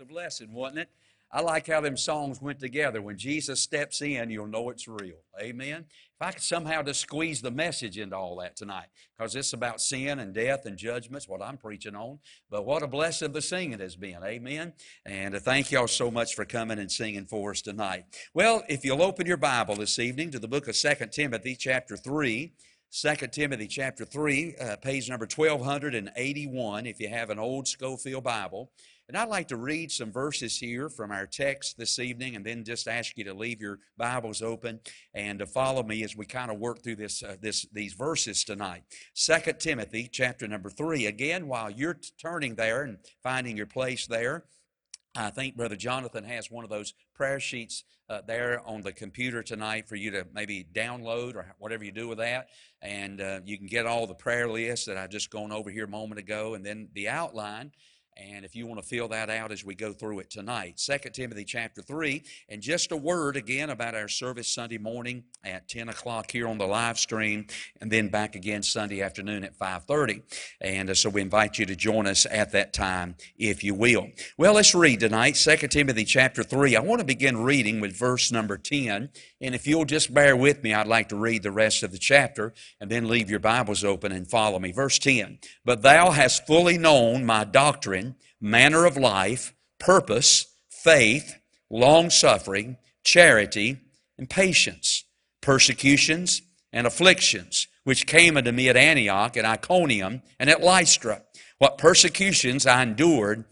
A blessing, wasn't it? I like how them songs went together. When Jesus steps in, you'll know it's real. Amen. If I could somehow just squeeze the message into all that tonight, because it's about sin and death and judgments, what I'm preaching on. But what a blessing the singing has been. Amen. And thank y'all so much for coming and singing for us tonight. Well, if you'll open your Bible this evening to the book of Second Timothy, chapter 3. 2 Timothy chapter 3, uh, page number 1281, if you have an old Scofield Bible. And I'd like to read some verses here from our text this evening and then just ask you to leave your Bibles open and to follow me as we kind of work through this, uh, this, these verses tonight. 2 Timothy chapter number 3. Again, while you're turning there and finding your place there, I think Brother Jonathan has one of those prayer sheets uh, there on the computer tonight for you to maybe download or whatever you do with that. And uh, you can get all the prayer lists that I've just gone over here a moment ago, and then the outline. And if you want to fill that out as we go through it tonight, 2 Timothy chapter 3, and just a word again about our service Sunday morning at 10 o'clock here on the live stream, and then back again Sunday afternoon at 5.30. And uh, so we invite you to join us at that time, if you will. Well, let's read tonight, 2 Timothy chapter 3. I want to begin reading with verse number 10. And if you'll just bear with me, I'd like to read the rest of the chapter and then leave your Bibles open and follow me. Verse 10. But thou hast fully known my doctrine, manner of life, purpose, faith, long suffering, charity, and patience, persecutions and afflictions, which came unto me at Antioch and Iconium and at Lystra. What persecutions I endured,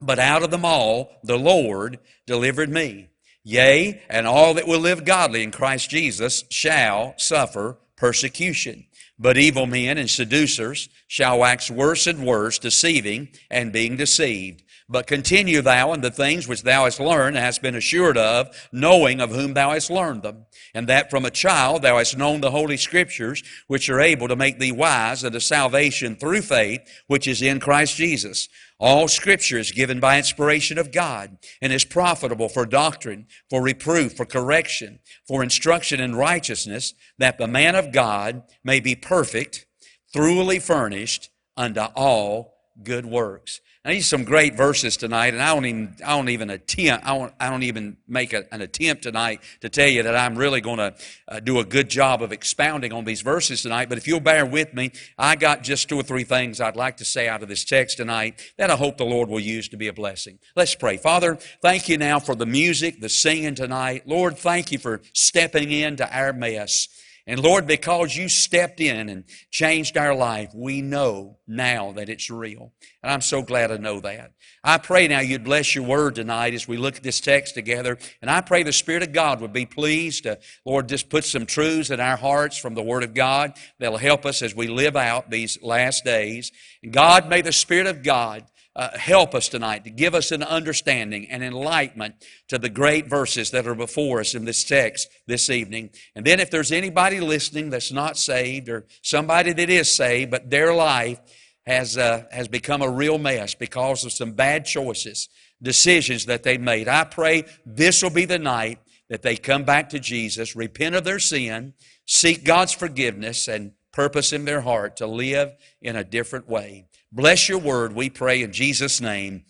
but out of them all the Lord delivered me. Yea, and all that will live godly in Christ Jesus shall suffer persecution. But evil men and seducers shall wax worse and worse, deceiving and being deceived. But continue thou in the things which thou hast learned and hast been assured of, knowing of whom thou hast learned them, and that from a child thou hast known the holy scriptures, which are able to make thee wise unto salvation through faith, which is in Christ Jesus. All scripture is given by inspiration of God and is profitable for doctrine, for reproof, for correction, for instruction in righteousness, that the man of God may be perfect, thoroughly furnished unto all good works. These are some great verses tonight, and I don't even, I don't even attempt, I don't, I don't even make a, an attempt tonight to tell you that I'm really going to uh, do a good job of expounding on these verses tonight. But if you'll bear with me, I got just two or three things I'd like to say out of this text tonight that I hope the Lord will use to be a blessing. Let's pray. Father, thank you now for the music, the singing tonight. Lord, thank you for stepping into our mess. And Lord, because you stepped in and changed our life, we know now that it's real. And I'm so glad to know that. I pray now you'd bless your word tonight as we look at this text together. And I pray the Spirit of God would be pleased to, Lord, just put some truths in our hearts from the Word of God that'll help us as we live out these last days. And God, may the Spirit of God uh, help us tonight to give us an understanding and enlightenment to the great verses that are before us in this text this evening. And then if there's anybody listening that's not saved or somebody that is saved, but their life has, uh, has become a real mess because of some bad choices, decisions that they made, I pray this will be the night that they come back to Jesus, repent of their sin, seek God's forgiveness, and purpose in their heart to live in a different way. Bless your word, we pray in Jesus' name.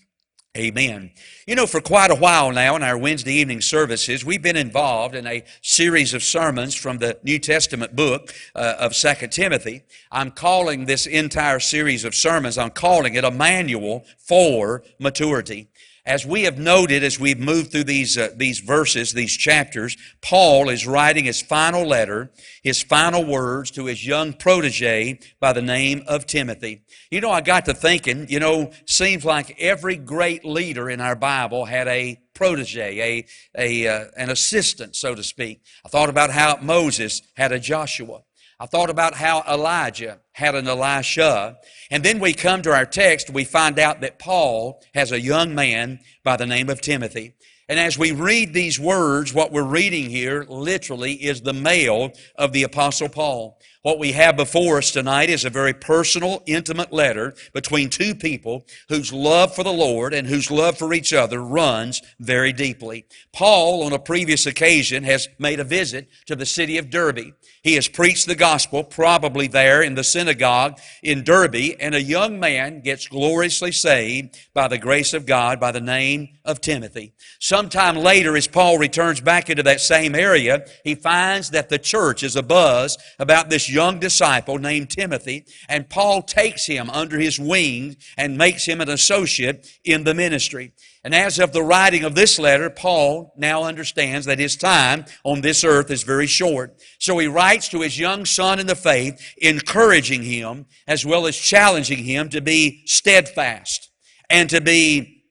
Amen. You know, for quite a while now in our Wednesday evening services, we've been involved in a series of sermons from the New Testament book uh, of Second Timothy. I'm calling this entire series of sermons, I'm calling it a manual for maturity. As we have noted as we've moved through these, uh, these verses, these chapters, Paul is writing his final letter, his final words to his young protege by the name of Timothy. You know, I got to thinking, you know, seems like every great leader in our Bible had a protege, a, a, uh, an assistant, so to speak. I thought about how Moses had a Joshua. I thought about how Elijah had an Elisha. And then we come to our text, we find out that Paul has a young man by the name of Timothy. And as we read these words, what we're reading here literally is the mail of the Apostle Paul. What we have before us tonight is a very personal, intimate letter between two people whose love for the Lord and whose love for each other runs very deeply. Paul, on a previous occasion, has made a visit to the city of Derbe. He has preached the gospel, probably there in the synagogue in Derbe, and a young man gets gloriously saved by the grace of God by the name of Timothy. Sometime later, as Paul returns back into that same area, he finds that the church is abuzz about this young disciple named Timothy, and Paul takes him under his wing and makes him an associate in the ministry. And as of the writing of this letter, Paul now understands that his time on this earth is very short. So he writes to his young son in the faith, encouraging him as well as challenging him to be steadfast and to be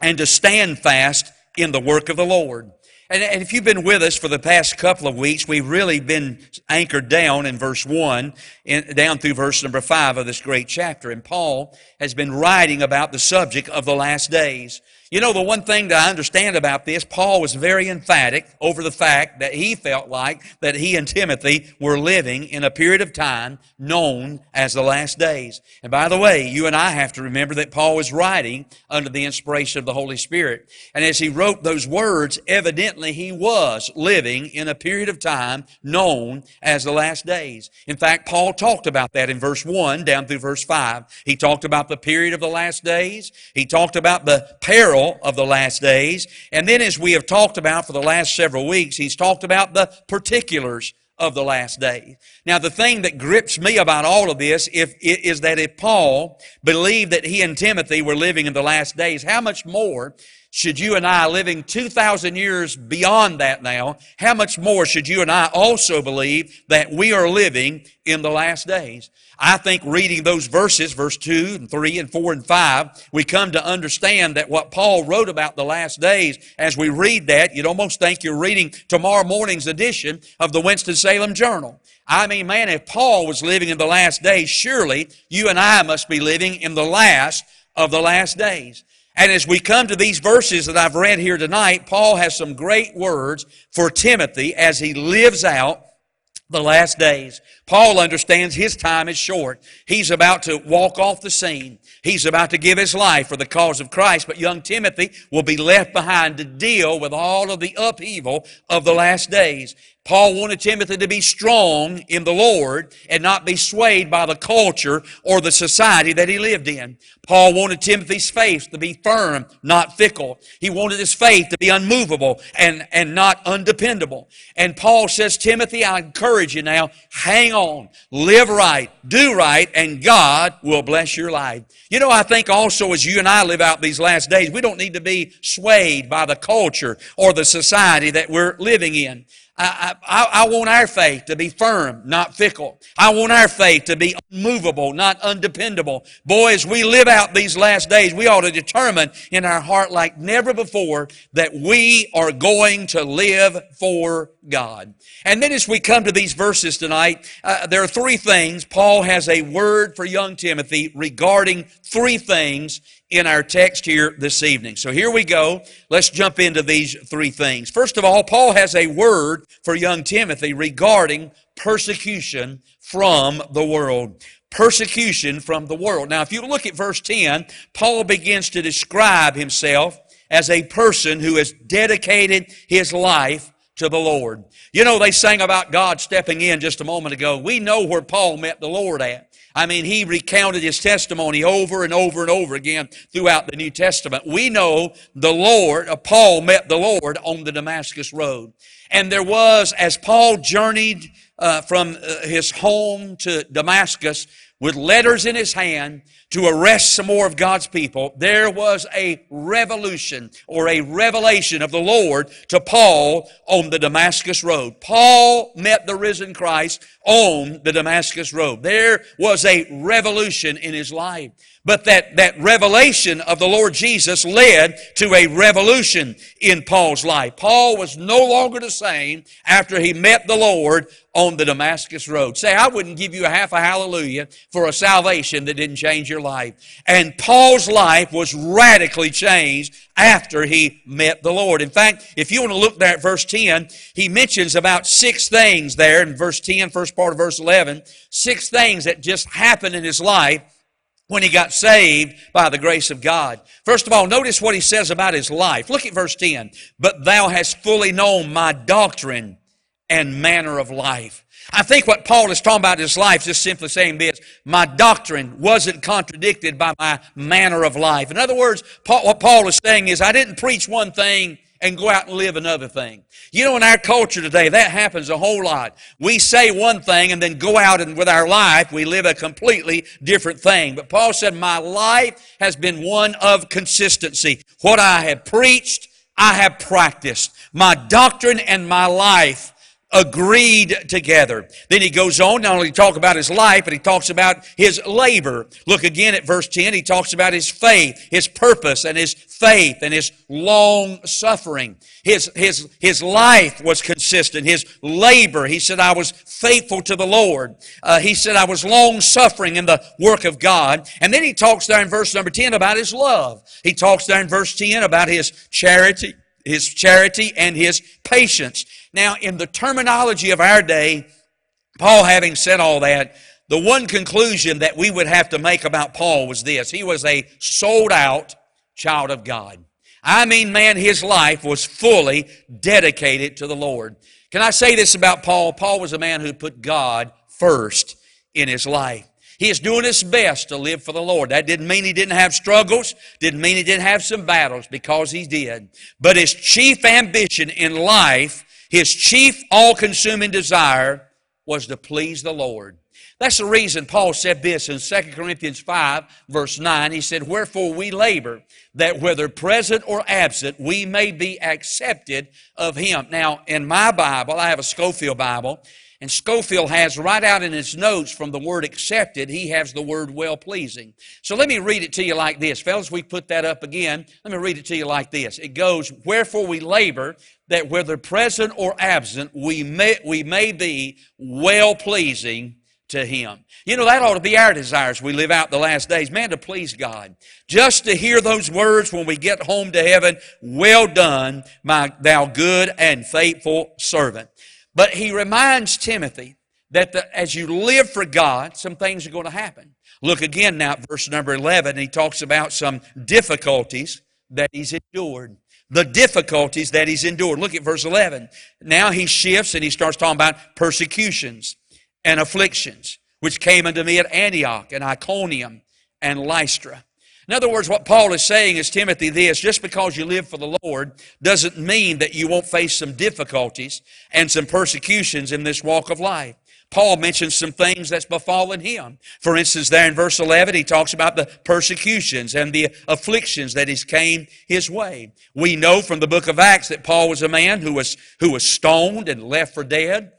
and to stand fast in the work of the Lord. And, and, if you've been with us for the past couple of weeks, we've really been anchored down in verse 1, in, down through verse number 5 of this great chapter. And Paul has been writing about the subject of the last days. You know, the one thing that I understand about this, Paul was very emphatic over the fact that he felt like that he and Timothy were living in a period of time known as the last days. And by the way, you and I have to remember that Paul was writing under the inspiration of the Holy Spirit. And as he wrote those words, evidently he was living in a period of time known as the last days. In fact, Paul talked about that in verse 1 down through verse 5. He talked about the period of the last days. He talked about the peril of the last days. And then, as we have talked about for the last several weeks, he's talked about the particulars of the last day. Now, the thing that grips me about all of this if, is that if Paul believed that he and Timothy were living in the last days, how much more should you and I, living 2,000 years beyond that now, how much more should you and I also believe that we are living in the last days? I think reading those verses, verse 2 and 3 and 4 and 5, we come to understand that what Paul wrote about the last days, as we read that, you'd almost think you're reading tomorrow morning's edition of the Winston-Salem Journal. I mean, man, if Paul was living in the last days, surely you and I must be living in the last of the last days. And as we come to these verses that I've read here tonight, Paul has some great words for Timothy as he lives out the last days. Paul understands his time is short. He's about to walk off the scene. He's about to give his life for the cause of Christ, but young Timothy will be left behind to deal with all of the upheaval of the last days. Paul wanted Timothy to be strong in the Lord and not be swayed by the culture or the society that he lived in. Paul wanted Timothy's faith to be firm, not fickle. He wanted his faith to be unmovable and, and not undependable. And Paul says, Timothy, I encourage you now, hang on, live right, do right, and God will bless your life. You know, I think also as you and I live out these last days, we don't need to be swayed by the culture or the society that we're living in. I, I, I, want our faith to be firm, not fickle. I want our faith to be unmovable, not undependable. Boys, we live out these last days. We ought to determine in our heart like never before that we are going to live for God. And then as we come to these verses tonight, uh, there are three things. Paul has a word for young Timothy regarding three things in our text here this evening. So here we go. Let's jump into these three things. First of all, Paul has a word for young Timothy regarding persecution from the world. Persecution from the world. Now, if you look at verse 10, Paul begins to describe himself as a person who has dedicated his life to the Lord. You know, they sang about God stepping in just a moment ago. We know where Paul met the Lord at. I mean, he recounted his testimony over and over and over again throughout the New Testament. We know the Lord, uh, Paul met the Lord on the Damascus Road. And there was, as Paul journeyed uh, from uh, his home to Damascus with letters in his hand, to arrest some more of God's people, there was a revolution or a revelation of the Lord to Paul on the Damascus Road. Paul met the risen Christ on the Damascus Road. There was a revolution in his life. But that, that revelation of the Lord Jesus led to a revolution in Paul's life. Paul was no longer the same after he met the Lord on the Damascus Road. Say, I wouldn't give you a half a hallelujah for a salvation that didn't change your life. And Paul's life was radically changed after he met the Lord. In fact, if you want to look there at verse 10, he mentions about six things there in verse 10, first part of verse 11, six things that just happened in his life when he got saved by the grace of God. First of all, notice what he says about his life. Look at verse 10. But thou hast fully known my doctrine and manner of life. I think what Paul is talking about his life is just simply saying this my doctrine wasn't contradicted by my manner of life. In other words, Paul, what Paul is saying is, I didn't preach one thing and go out and live another thing. You know, in our culture today, that happens a whole lot. We say one thing and then go out and with our life, we live a completely different thing. But Paul said, My life has been one of consistency. What I have preached, I have practiced. My doctrine and my life agreed together. Then he goes on, not only to talk about his life, but he talks about his labor. Look again at verse 10. He talks about his faith, his purpose, and his faith, and his long suffering. His, his, his life was consistent. His labor, he said, I was faithful to the Lord. Uh, he said, I was long suffering in the work of God. And then he talks there in verse number 10 about his love. He talks there in verse 10 about his charity, his charity and his patience. Now, in the terminology of our day, Paul having said all that, the one conclusion that we would have to make about Paul was this he was a sold out child of God. I mean, man, his life was fully dedicated to the Lord. Can I say this about Paul? Paul was a man who put God first in his life. He is doing his best to live for the Lord. That didn't mean he didn't have struggles, didn't mean he didn't have some battles, because he did. But his chief ambition in life his chief all consuming desire was to please the Lord. That's the reason Paul said this in 2 Corinthians 5, verse 9. He said, Wherefore we labor, that whether present or absent, we may be accepted of him. Now, in my Bible, I have a Scofield Bible, and Scofield has right out in his notes from the word accepted, he has the word well pleasing. So let me read it to you like this. Fellas, we put that up again. Let me read it to you like this. It goes, Wherefore we labor, that whether present or absent, we may, we may be well pleasing to Him. You know, that ought to be our desires we live out the last days. Man, to please God. Just to hear those words when we get home to heaven, well done, my thou good and faithful servant. But he reminds Timothy that the, as you live for God, some things are going to happen. Look again now at verse number 11. He talks about some difficulties that he's endured the difficulties that he's endured. Look at verse 11. Now he shifts and he starts talking about persecutions and afflictions, which came unto me at Antioch and Iconium and Lystra. In other words, what Paul is saying is, Timothy, this just because you live for the Lord doesn't mean that you won't face some difficulties and some persecutions in this walk of life. Paul mentions some things that's befallen him. For instance, there in verse 11, he talks about the persecutions and the afflictions that came his way. We know from the book of Acts that Paul was a man who was, who was stoned and left for dead.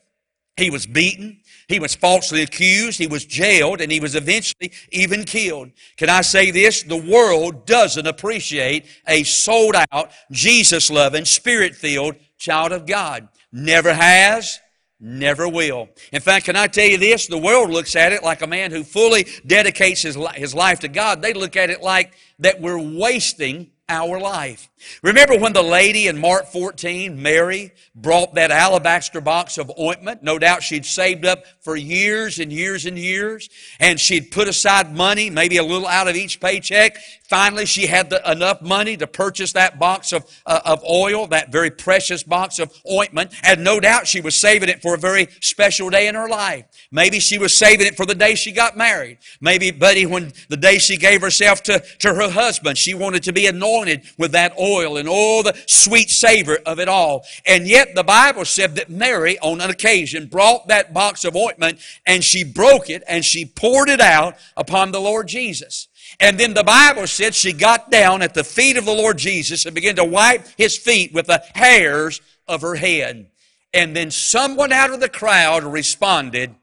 He was beaten. He was falsely accused. He was jailed and he was eventually even killed. Can I say this? The world doesn't appreciate a sold out, Jesus loving, spirit filled child of God. Never has, Never will. In fact, can I tell you this? The world looks at it like a man who fully dedicates his, his life to God. They look at it like that we're wasting our life. Remember when the lady in Mark 14, Mary, brought that alabaster box of ointment? No doubt she'd saved up for years and years and years, and she'd put aside money, maybe a little out of each paycheck. Finally, she had the, enough money to purchase that box of, uh, of oil, that very precious box of ointment, and no doubt she was saving it for a very special day in her life. Maybe she was saving it for the day she got married. Maybe, buddy, when the day she gave herself to, to her husband, she wanted to be anointed with that oil and all the sweet savor of it all. And yet the Bible said that Mary, on an occasion, brought that box of ointment and she broke it and she poured it out upon the Lord Jesus. And then the Bible said she got down at the feet of the Lord Jesus and began to wipe his feet with the hairs of her head. And then someone out of the crowd responded,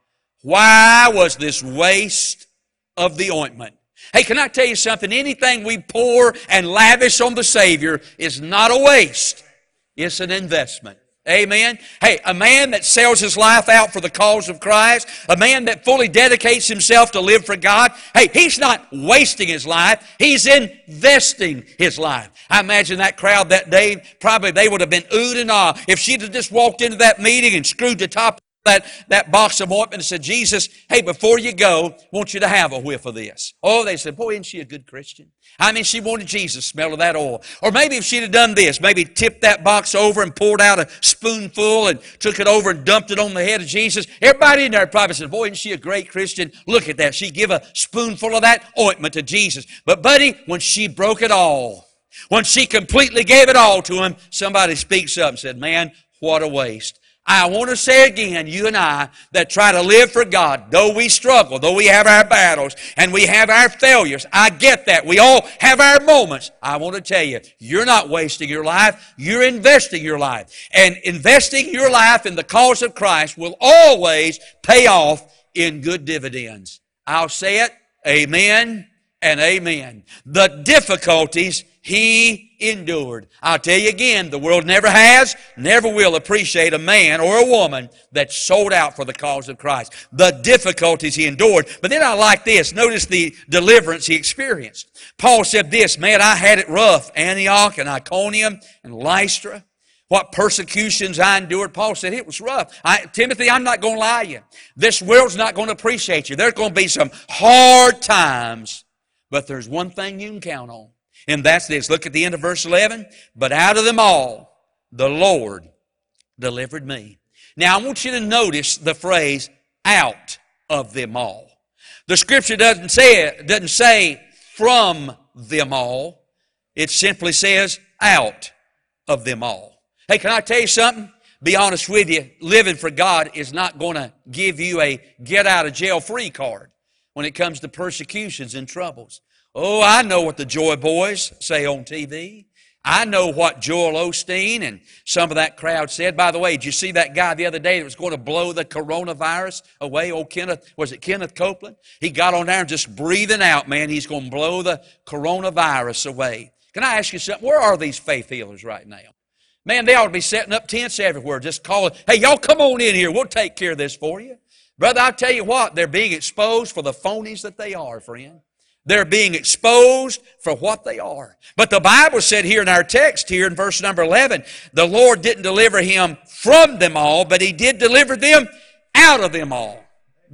why was this waste of the ointment? Hey, can I tell you something? Anything we pour and lavish on the Savior is not a waste, it's an investment. Amen. Hey, a man that sells his life out for the cause of Christ, a man that fully dedicates himself to live for God, hey, he's not wasting his life, he's investing his life. I imagine that crowd that day, probably they would have been oohed and ah if she'd have just walked into that meeting and screwed the top that, that box of ointment and said, Jesus, hey, before you go, want you to have a whiff of this. Oh, they said, boy, isn't she a good Christian? I mean, she wanted Jesus' smell of that oil. Or maybe if she'd have done this, maybe tipped that box over and poured out a spoonful and took it over and dumped it on the head of Jesus. Everybody in there probably said, boy, isn't she a great Christian? Look at that. She give a spoonful of that ointment to Jesus. But buddy, when she broke it all, when she completely gave it all to him, somebody speaks up and said, man, what a waste. I want to say again, you and I that try to live for God, though we struggle, though we have our battles and we have our failures, I get that. We all have our moments. I want to tell you, you're not wasting your life, you're investing your life. And investing your life in the cause of Christ will always pay off in good dividends. I'll say it, amen and amen. The difficulties he endured. I'll tell you again, the world never has, never will appreciate a man or a woman that sold out for the cause of Christ. The difficulties he endured. But then I like this. Notice the deliverance he experienced. Paul said this, man, I had it rough. Antioch and Iconium and Lystra. What persecutions I endured. Paul said it was rough. I, Timothy, I'm not going to lie to you. This world's not going to appreciate you. There's going to be some hard times. But there's one thing you can count on. And that's this. Look at the end of verse 11. But out of them all, the Lord delivered me. Now I want you to notice the phrase out of them all. The scripture doesn't say it, doesn't say from them all. It simply says out of them all. Hey, can I tell you something? Be honest with you, living for God is not going to give you a get out of jail free card when it comes to persecutions and troubles. Oh, I know what the Joy Boys say on TV. I know what Joel Osteen and some of that crowd said. By the way, did you see that guy the other day that was going to blow the coronavirus away? Oh, Kenneth, was it Kenneth Copeland? He got on there and just breathing out, man, he's going to blow the coronavirus away. Can I ask you something? Where are these faith healers right now? Man, they ought to be setting up tents everywhere, just calling, hey, y'all come on in here. We'll take care of this for you. Brother, I'll tell you what, they're being exposed for the phonies that they are, friend. They're being exposed for what they are. But the Bible said here in our text here in verse number 11, the Lord didn't deliver him from them all, but he did deliver them out of them all.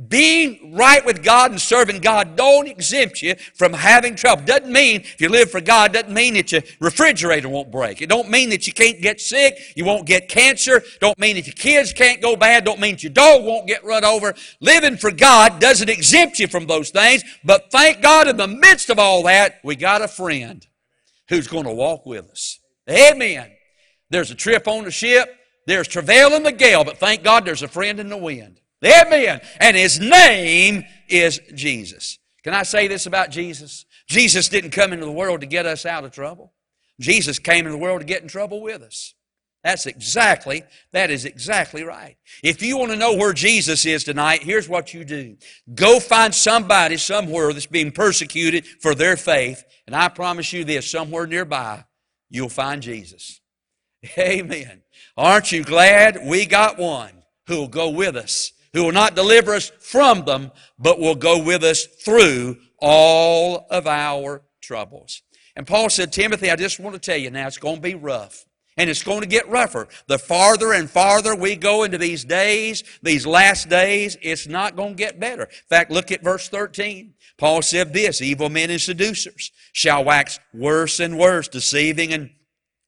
Being right with God and serving God don't exempt you from having trouble. Doesn't mean if you live for God, doesn't mean that your refrigerator won't break. It don't mean that you can't get sick, you won't get cancer, don't mean that your kids can't go bad, don't mean that your dog won't get run over. Living for God doesn't exempt you from those things, but thank God in the midst of all that, we got a friend who's going to walk with us. Amen. There's a trip on the ship, there's travail in the gale, but thank God there's a friend in the wind. Amen. And his name is Jesus. Can I say this about Jesus? Jesus didn't come into the world to get us out of trouble. Jesus came into the world to get in trouble with us. That's exactly, that is exactly right. If you want to know where Jesus is tonight, here's what you do. Go find somebody somewhere that's being persecuted for their faith, and I promise you this, somewhere nearby, you'll find Jesus. Amen. Aren't you glad we got one who'll go with us who will not deliver us from them, but will go with us through all of our troubles. And Paul said, Timothy, I just want to tell you now, it's going to be rough. And it's going to get rougher. The farther and farther we go into these days, these last days, it's not going to get better. In fact, look at verse 13. Paul said this, evil men and seducers shall wax worse and worse, deceiving and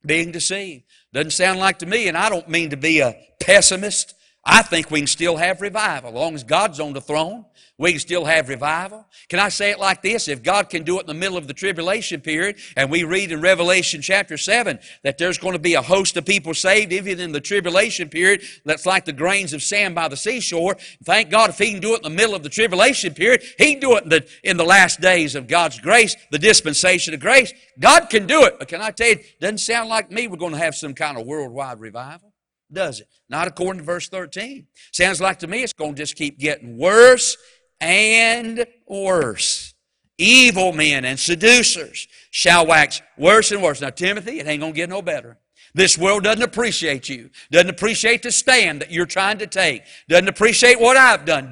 being deceived. Doesn't sound like to me, and I don't mean to be a pessimist. I think we can still have revival. As long as God's on the throne, we can still have revival. Can I say it like this? If God can do it in the middle of the tribulation period, and we read in Revelation chapter 7 that there's going to be a host of people saved even in the tribulation period that's like the grains of sand by the seashore, thank God if He can do it in the middle of the tribulation period, He can do it in the, in the last days of God's grace, the dispensation of grace. God can do it. But can I tell you, it doesn't sound like me we're going to have some kind of worldwide revival does it? Not according to verse 13. Sounds like to me it's going to just keep getting worse and worse. Evil men and seducers shall wax worse and worse. Now, Timothy, it ain't going to get no better. This world doesn't appreciate you, doesn't appreciate the stand that you're trying to take, doesn't appreciate what I've done.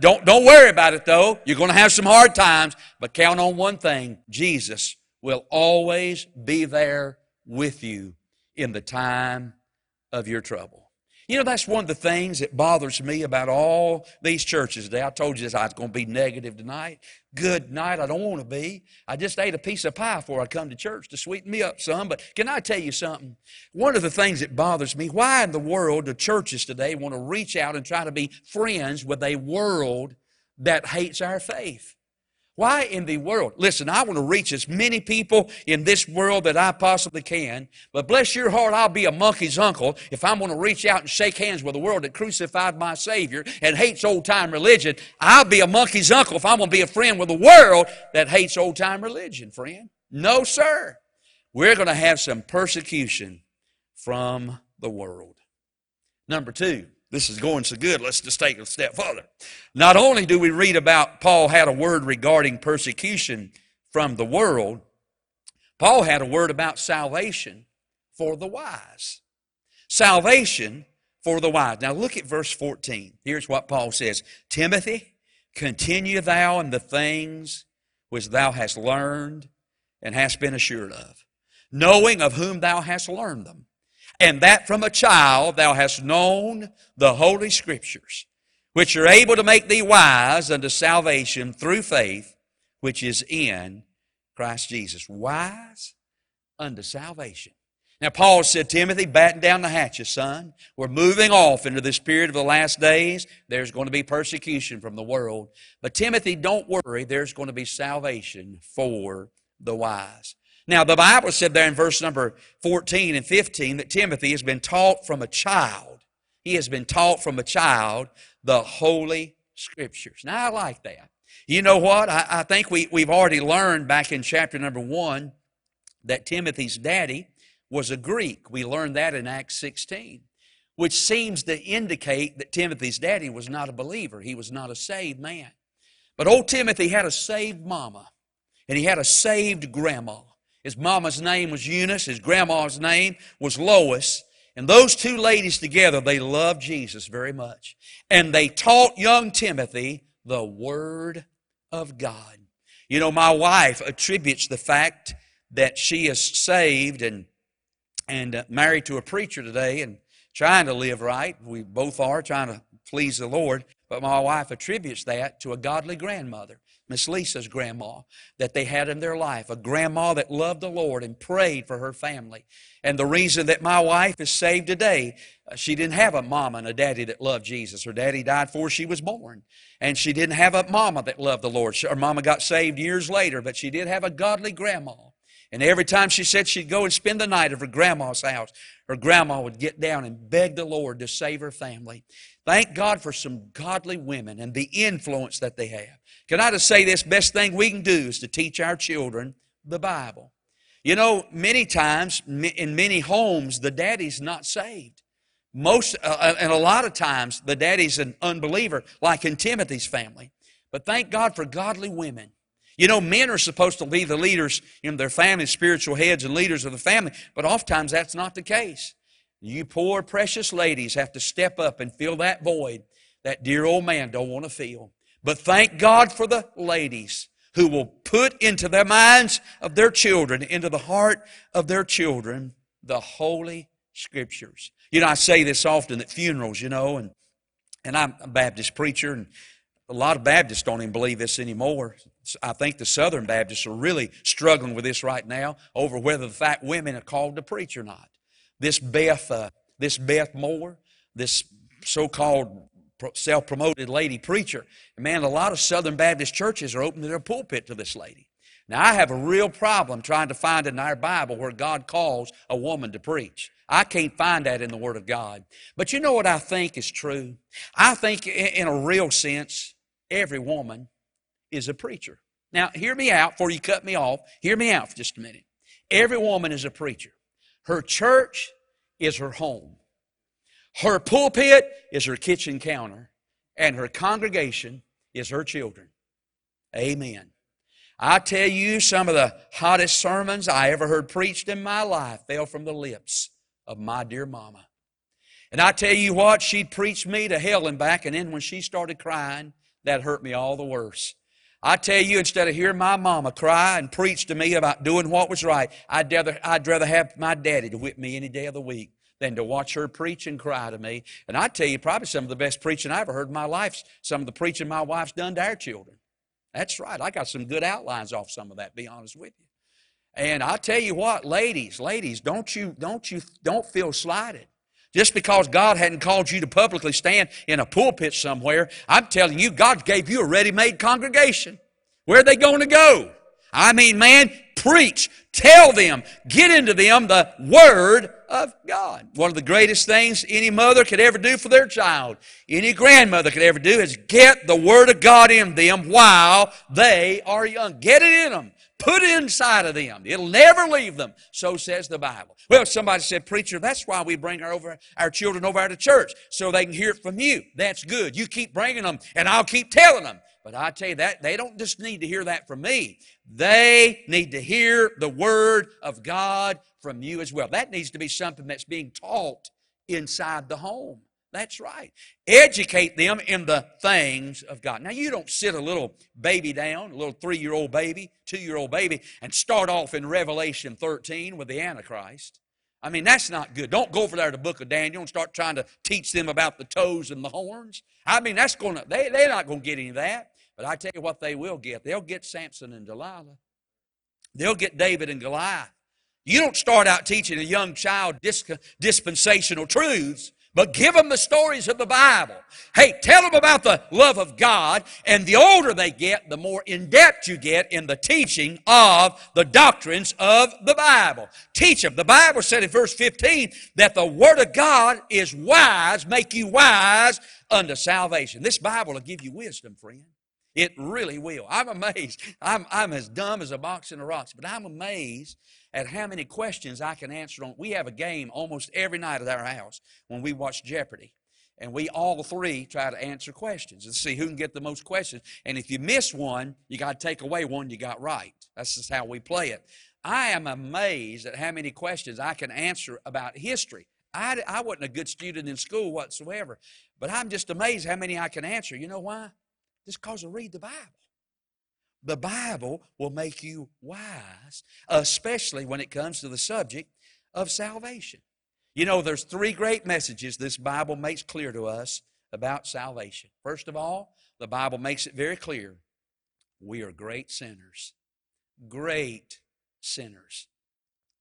Don't, don't worry about it though. You're going to have some hard times, but count on one thing Jesus will always be there with you in the time of your trouble. You know, that's one of the things that bothers me about all these churches today. I told you this, I was going to be negative tonight. Good night, I don't want to be. I just ate a piece of pie before I come to church to sweeten me up some. But can I tell you something? One of the things that bothers me, why in the world do churches today want to reach out and try to be friends with a world that hates our faith? Why in the world? Listen, I want to reach as many people in this world that I possibly can, but bless your heart, I'll be a monkey's uncle if I'm going to reach out and shake hands with the world that crucified my Savior and hates old time religion. I'll be a monkey's uncle if I'm going to be a friend with the world that hates old time religion, friend. No, sir. We're going to have some persecution from the world. Number two, this is going so good, let's just take a step further. Not only do we read about Paul had a word regarding persecution from the world, Paul had a word about salvation for the wise. Salvation for the wise. Now look at verse 14. Here's what Paul says Timothy, continue thou in the things which thou hast learned and hast been assured of, knowing of whom thou hast learned them and that from a child thou hast known the holy scriptures, which are able to make thee wise unto salvation through faith, which is in Christ Jesus. Wise unto salvation. Now, Paul said, Timothy, batten down the hatches, son. We're moving off into this period of the last days. There's going to be persecution from the world. But, Timothy, don't worry. There's going to be salvation for the wise. Now, the Bible said there in verse number 14 and 15 that Timothy has been taught from a child. He has been taught from a child the Holy Scriptures. Now, I like that. You know what? I, I think we, we've already learned back in chapter number 1 that Timothy's daddy was a Greek. We learned that in Acts 16, which seems to indicate that Timothy's daddy was not a believer. He was not a saved man. But old Timothy had a saved mama, and he had a saved grandma. His mama's name was Eunice, his grandma's name was Lois. And those two ladies together, they loved Jesus very much. And they taught young Timothy the Word of God. You know, my wife attributes the fact that she is saved and, and uh, married to a preacher today and trying to live right. We both are trying to please the Lord. But my wife attributes that to a godly grandmother. Miss Lisa's grandma that they had in their life, a grandma that loved the Lord and prayed for her family. And the reason that my wife is saved today, uh, she didn't have a mama and a daddy that loved Jesus. Her daddy died before she was born. And she didn't have a mama that loved the Lord. Her mama got saved years later, but she did have a godly grandma. And every time she said she'd go and spend the night at her grandma's house, her grandma would get down and beg the Lord to save her family. Thank God for some godly women and the influence that they have. Can I just say this? Best thing we can do is to teach our children the Bible. You know, many times in many homes, the daddy's not saved. Most, uh, uh, and a lot of times, the daddy's an unbeliever, like in Timothy's family. But thank God for godly women. You know, men are supposed to be the leaders in their family, spiritual heads and leaders of the family, but oftentimes that's not the case. You poor, precious ladies have to step up and fill that void that dear old man don't want to feel. But thank God for the ladies who will put into the minds of their children, into the heart of their children, the Holy Scriptures. You know, I say this often at funerals, you know, and, and I'm a Baptist preacher, and a lot of Baptists don't even believe this anymore. I think the Southern Baptists are really struggling with this right now over whether the fact women are called to preach or not this Beth, uh, this Beth Moore, this so-called self-promoted lady preacher. And man, a lot of Southern Baptist churches are opening their pulpit to this lady. Now, I have a real problem trying to find in our Bible where God calls a woman to preach. I can't find that in the Word of God. But you know what I think is true? I think, in a real sense, every woman is a preacher. Now, hear me out before you cut me off. Hear me out for just a minute. Every woman is a preacher. Her church is her home. Her pulpit is her kitchen counter. And her congregation is her children. Amen. I tell you, some of the hottest sermons I ever heard preached in my life fell from the lips of my dear mama. And I tell you what, she'd preach me to hell and back, and then when she started crying, that hurt me all the worse. I tell you, instead of hearing my mama cry and preach to me about doing what was right, I'd rather, I'd rather have my daddy to whip me any day of the week than to watch her preach and cry to me. And I tell you, probably some of the best preaching I ever heard in my life, some of the preaching my wife's done to our children. That's right. I got some good outlines off some of that, be honest with you. And I tell you what, ladies, ladies, don't you, don't you, don't feel slighted. Just because God hadn't called you to publicly stand in a pulpit somewhere, I'm telling you, God gave you a ready-made congregation. Where are they going to go? I mean, man, preach, tell them, get into them the Word of God. One of the greatest things any mother could ever do for their child, any grandmother could ever do, is get the Word of God in them while they are young. Get it in them. Put it inside of them. It'll never leave them. So says the Bible. Well, somebody said, Preacher, that's why we bring our, over, our children over to church, so they can hear it from you. That's good. You keep bringing them, and I'll keep telling them. But I tell you that they don't just need to hear that from me. They need to hear the word of God from you as well. That needs to be something that's being taught inside the home. That's right. Educate them in the things of God. Now, you don't sit a little baby down, a little three year old baby, two year old baby, and start off in Revelation 13 with the Antichrist. I mean, that's not good. Don't go over there to the book of Daniel and start trying to teach them about the toes and the horns. I mean, that's going to, they, they're not going to get any of that. But I tell you what they will get. They'll get Samson and Delilah. They'll get David and Goliath. You don't start out teaching a young child dispensational truths but give them the stories of the Bible. Hey, tell them about the love of God, and the older they get, the more in depth you get in the teaching of the doctrines of the Bible. Teach them. The Bible said in verse 15 that the Word of God is wise, make you wise unto salvation. This Bible will give you wisdom, friend. It really will. I'm amazed. I'm, I'm as dumb as a box in the rocks, but I'm amazed at how many questions I can answer on. We have a game almost every night at our house when we watch Jeopardy. And we all three try to answer questions and see who can get the most questions. And if you miss one, you got to take away one you got right. That's just how we play it. I am amazed at how many questions I can answer about history. I, I wasn't a good student in school whatsoever, but I'm just amazed how many I can answer. You know why? Just because I read the Bible. The Bible will make you wise, especially when it comes to the subject of salvation. You know, there's three great messages this Bible makes clear to us about salvation. First of all, the Bible makes it very clear we are great sinners. Great sinners.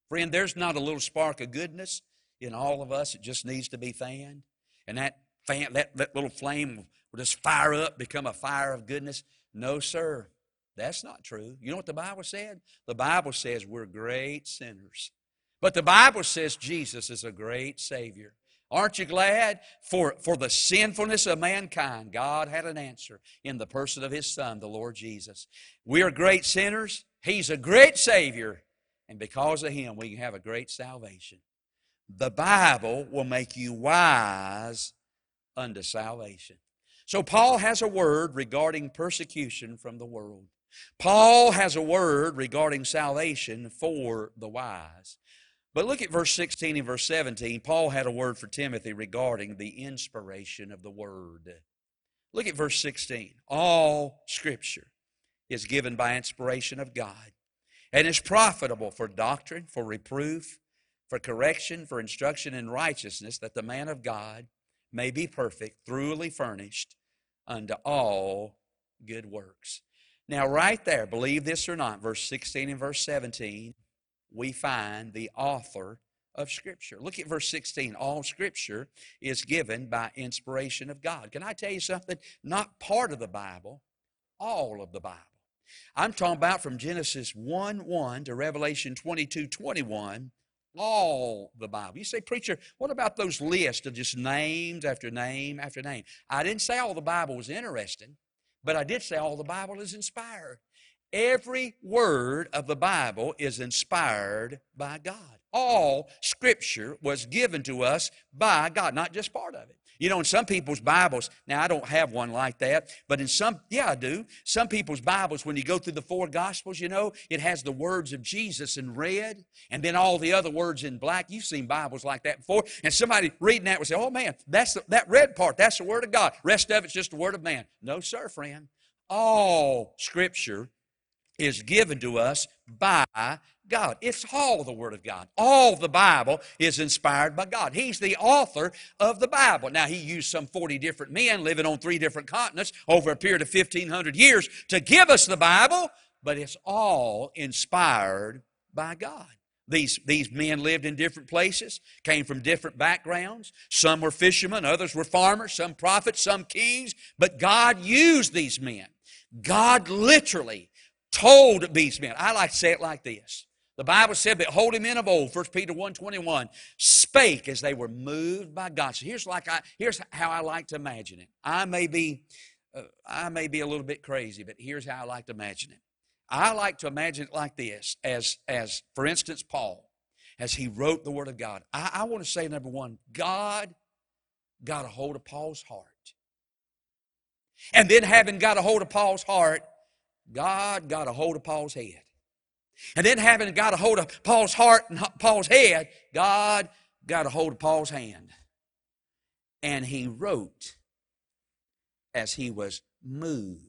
Friend, there's not a little spark of goodness in all of us. It just needs to be fanned. And that, fan, that, that little flame will just fire up, become a fire of goodness. No, sir. That's not true. You know what the Bible said? The Bible says we're great sinners. But the Bible says Jesus is a great Savior. Aren't you glad? For, for the sinfulness of mankind, God had an answer in the person of His Son, the Lord Jesus. We are great sinners. He's a great Savior. And because of Him, we can have a great salvation. The Bible will make you wise unto salvation. So, Paul has a word regarding persecution from the world. Paul has a word regarding salvation for the wise. But look at verse 16 and verse 17. Paul had a word for Timothy regarding the inspiration of the word. Look at verse 16. All scripture is given by inspiration of God and is profitable for doctrine, for reproof, for correction, for instruction in righteousness, that the man of God may be perfect, thoroughly furnished unto all good works. Now, right there, believe this or not, verse 16 and verse 17, we find the author of Scripture. Look at verse 16. All Scripture is given by inspiration of God. Can I tell you something? Not part of the Bible, all of the Bible. I'm talking about from Genesis 1 1 to Revelation 22 21, all the Bible. You say, Preacher, what about those lists of just names after name after name? I didn't say all the Bible was interesting. But I did say all the Bible is inspired. Every word of the Bible is inspired by God. All Scripture was given to us by God, not just part of it. You know, in some people's Bibles, now I don't have one like that, but in some, yeah, I do. Some people's Bibles, when you go through the four Gospels, you know, it has the words of Jesus in red and then all the other words in black. You've seen Bibles like that before. And somebody reading that would say, oh man, that's the, that red part, that's the Word of God. Rest of it's just the Word of man. No, sir, friend. All Scripture is given to us by God. It's all the Word of God. All the Bible is inspired by God. He's the author of the Bible. Now, He used some 40 different men living on three different continents over a period of 1,500 years to give us the Bible, but it's all inspired by God. These, these men lived in different places, came from different backgrounds. Some were fishermen, others were farmers, some prophets, some kings, but God used these men. God literally told these men. I like to say it like this. The Bible said that holy men of old, 1 Peter 1.21, spake as they were moved by God. So here's, like I, here's how I like to imagine it. I may, be, uh, I may be a little bit crazy, but here's how I like to imagine it. I like to imagine it like this, as, as for instance, Paul, as he wrote the Word of God. I, I want to say, number one, God got a hold of Paul's heart. And then, having got a hold of Paul's heart, God got a hold of Paul's head. And then, having got a hold of Paul's heart and Paul's head, God got a hold of Paul's hand. And he wrote as he was moved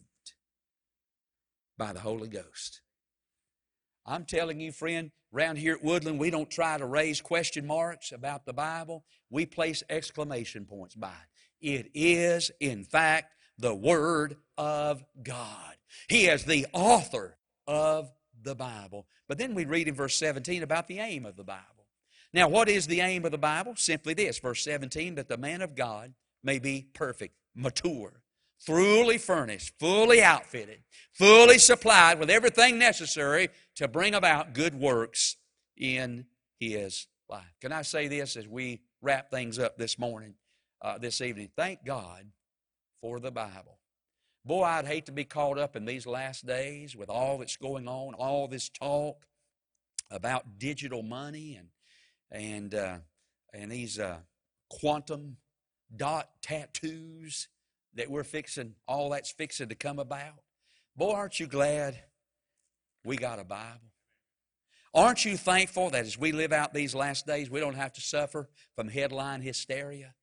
by the Holy Ghost. I'm telling you, friend, around here at Woodland, we don't try to raise question marks about the Bible. We place exclamation points by it. It is, in fact, the Word of God. He is the author of the Bible. But then we read in verse 17 about the aim of the Bible. Now, what is the aim of the Bible? Simply this, verse 17, that the man of God may be perfect, mature, fully furnished, fully outfitted, fully supplied with everything necessary to bring about good works in his life. Can I say this as we wrap things up this morning, uh, this evening? Thank God for the Bible. Boy, I'd hate to be caught up in these last days with all that's going on, all this talk about digital money and and uh, and these uh, quantum dot tattoos that we're fixing, all that's fixing to come about. Boy, aren't you glad we got a Bible? Aren't you thankful that as we live out these last days, we don't have to suffer from headline hysteria?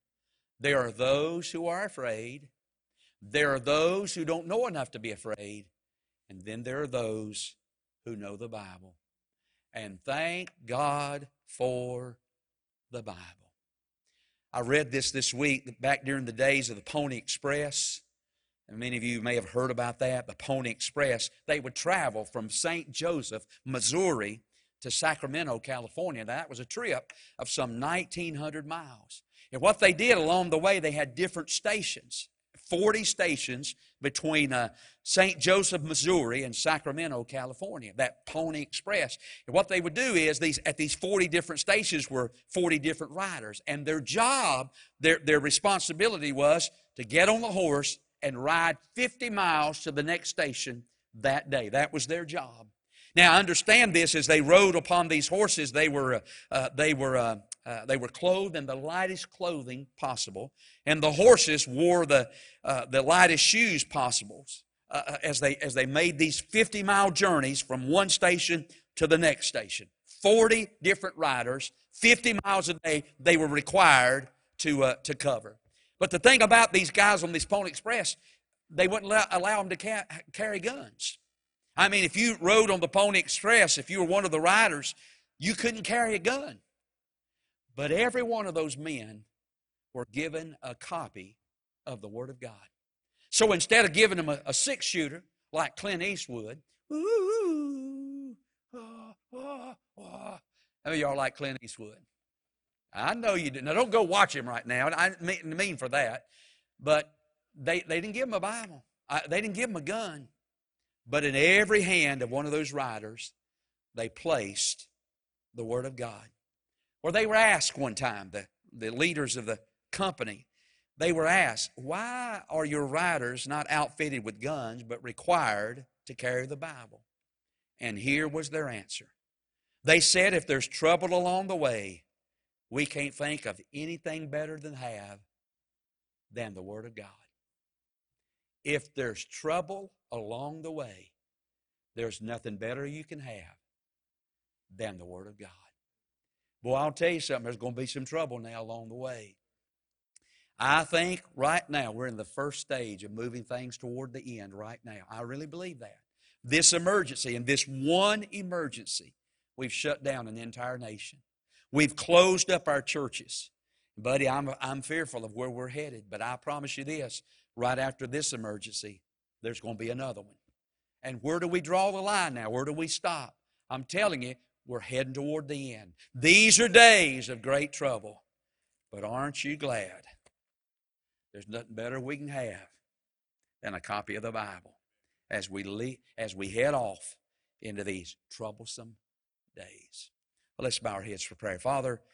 There are those who are afraid. There are those who don't know enough to be afraid. And then there are those who know the Bible. And thank God for the Bible. I read this this week back during the days of the Pony Express. And many of you may have heard about that, the Pony Express. They would travel from St. Joseph, Missouri, to Sacramento, California. Now, that was a trip of some 1,900 miles. And what they did along the way, they had different stations. 40 stations between uh, St. Joseph, Missouri, and Sacramento, California, that Pony Express. And what they would do is these at these 40 different stations were 40 different riders, and their job, their, their responsibility was to get on the horse and ride 50 miles to the next station that day. That was their job. Now, understand this as they rode upon these horses, they were, uh, uh, they were uh, uh, they were clothed in the lightest clothing possible, and the horses wore the, uh, the lightest shoes possible uh, uh as, they, as they made these 50 mile journeys from one station to the next station. 40 different riders, 50 miles a day, they were required to, uh, to cover. But the thing about these guys on this Pony Express, they wouldn't allow, allow them to ca- carry guns. I mean, if you rode on the Pony Express, if you were one of the riders, you couldn't carry a gun. But every one of those men were given a copy of the Word of God. So instead of giving them a, a six shooter like Clint Eastwood, ooh, oh. How many y'all like Clint Eastwood? I know you do. Now, don't go watch him right now. I mean for that. But they, they didn't give him a Bible, I, they didn't give him a gun. But in every hand of one of those riders, they placed the Word of God. Or they were asked one time, the, the leaders of the company, they were asked, Why are your riders not outfitted with guns but required to carry the Bible? And here was their answer. They said, If there's trouble along the way, we can't think of anything better than have than the Word of God. If there's trouble along the way, there's nothing better you can have than the Word of God. Boy, I'll tell you something, there's going to be some trouble now along the way. I think right now we're in the first stage of moving things toward the end right now. I really believe that. this emergency, and this one emergency, we've shut down an entire nation. We've closed up our churches. Buddy, I'm, I'm fearful of where we're headed, but I promise you this right after this emergency, there's going to be another one. And where do we draw the line now? Where do we stop? I'm telling you, we're heading toward the end. These are days of great trouble. But aren't you glad? There's nothing better we can have than a copy of the Bible as we, as we head off into these troublesome days. Well, let's bow our heads for prayer. Father,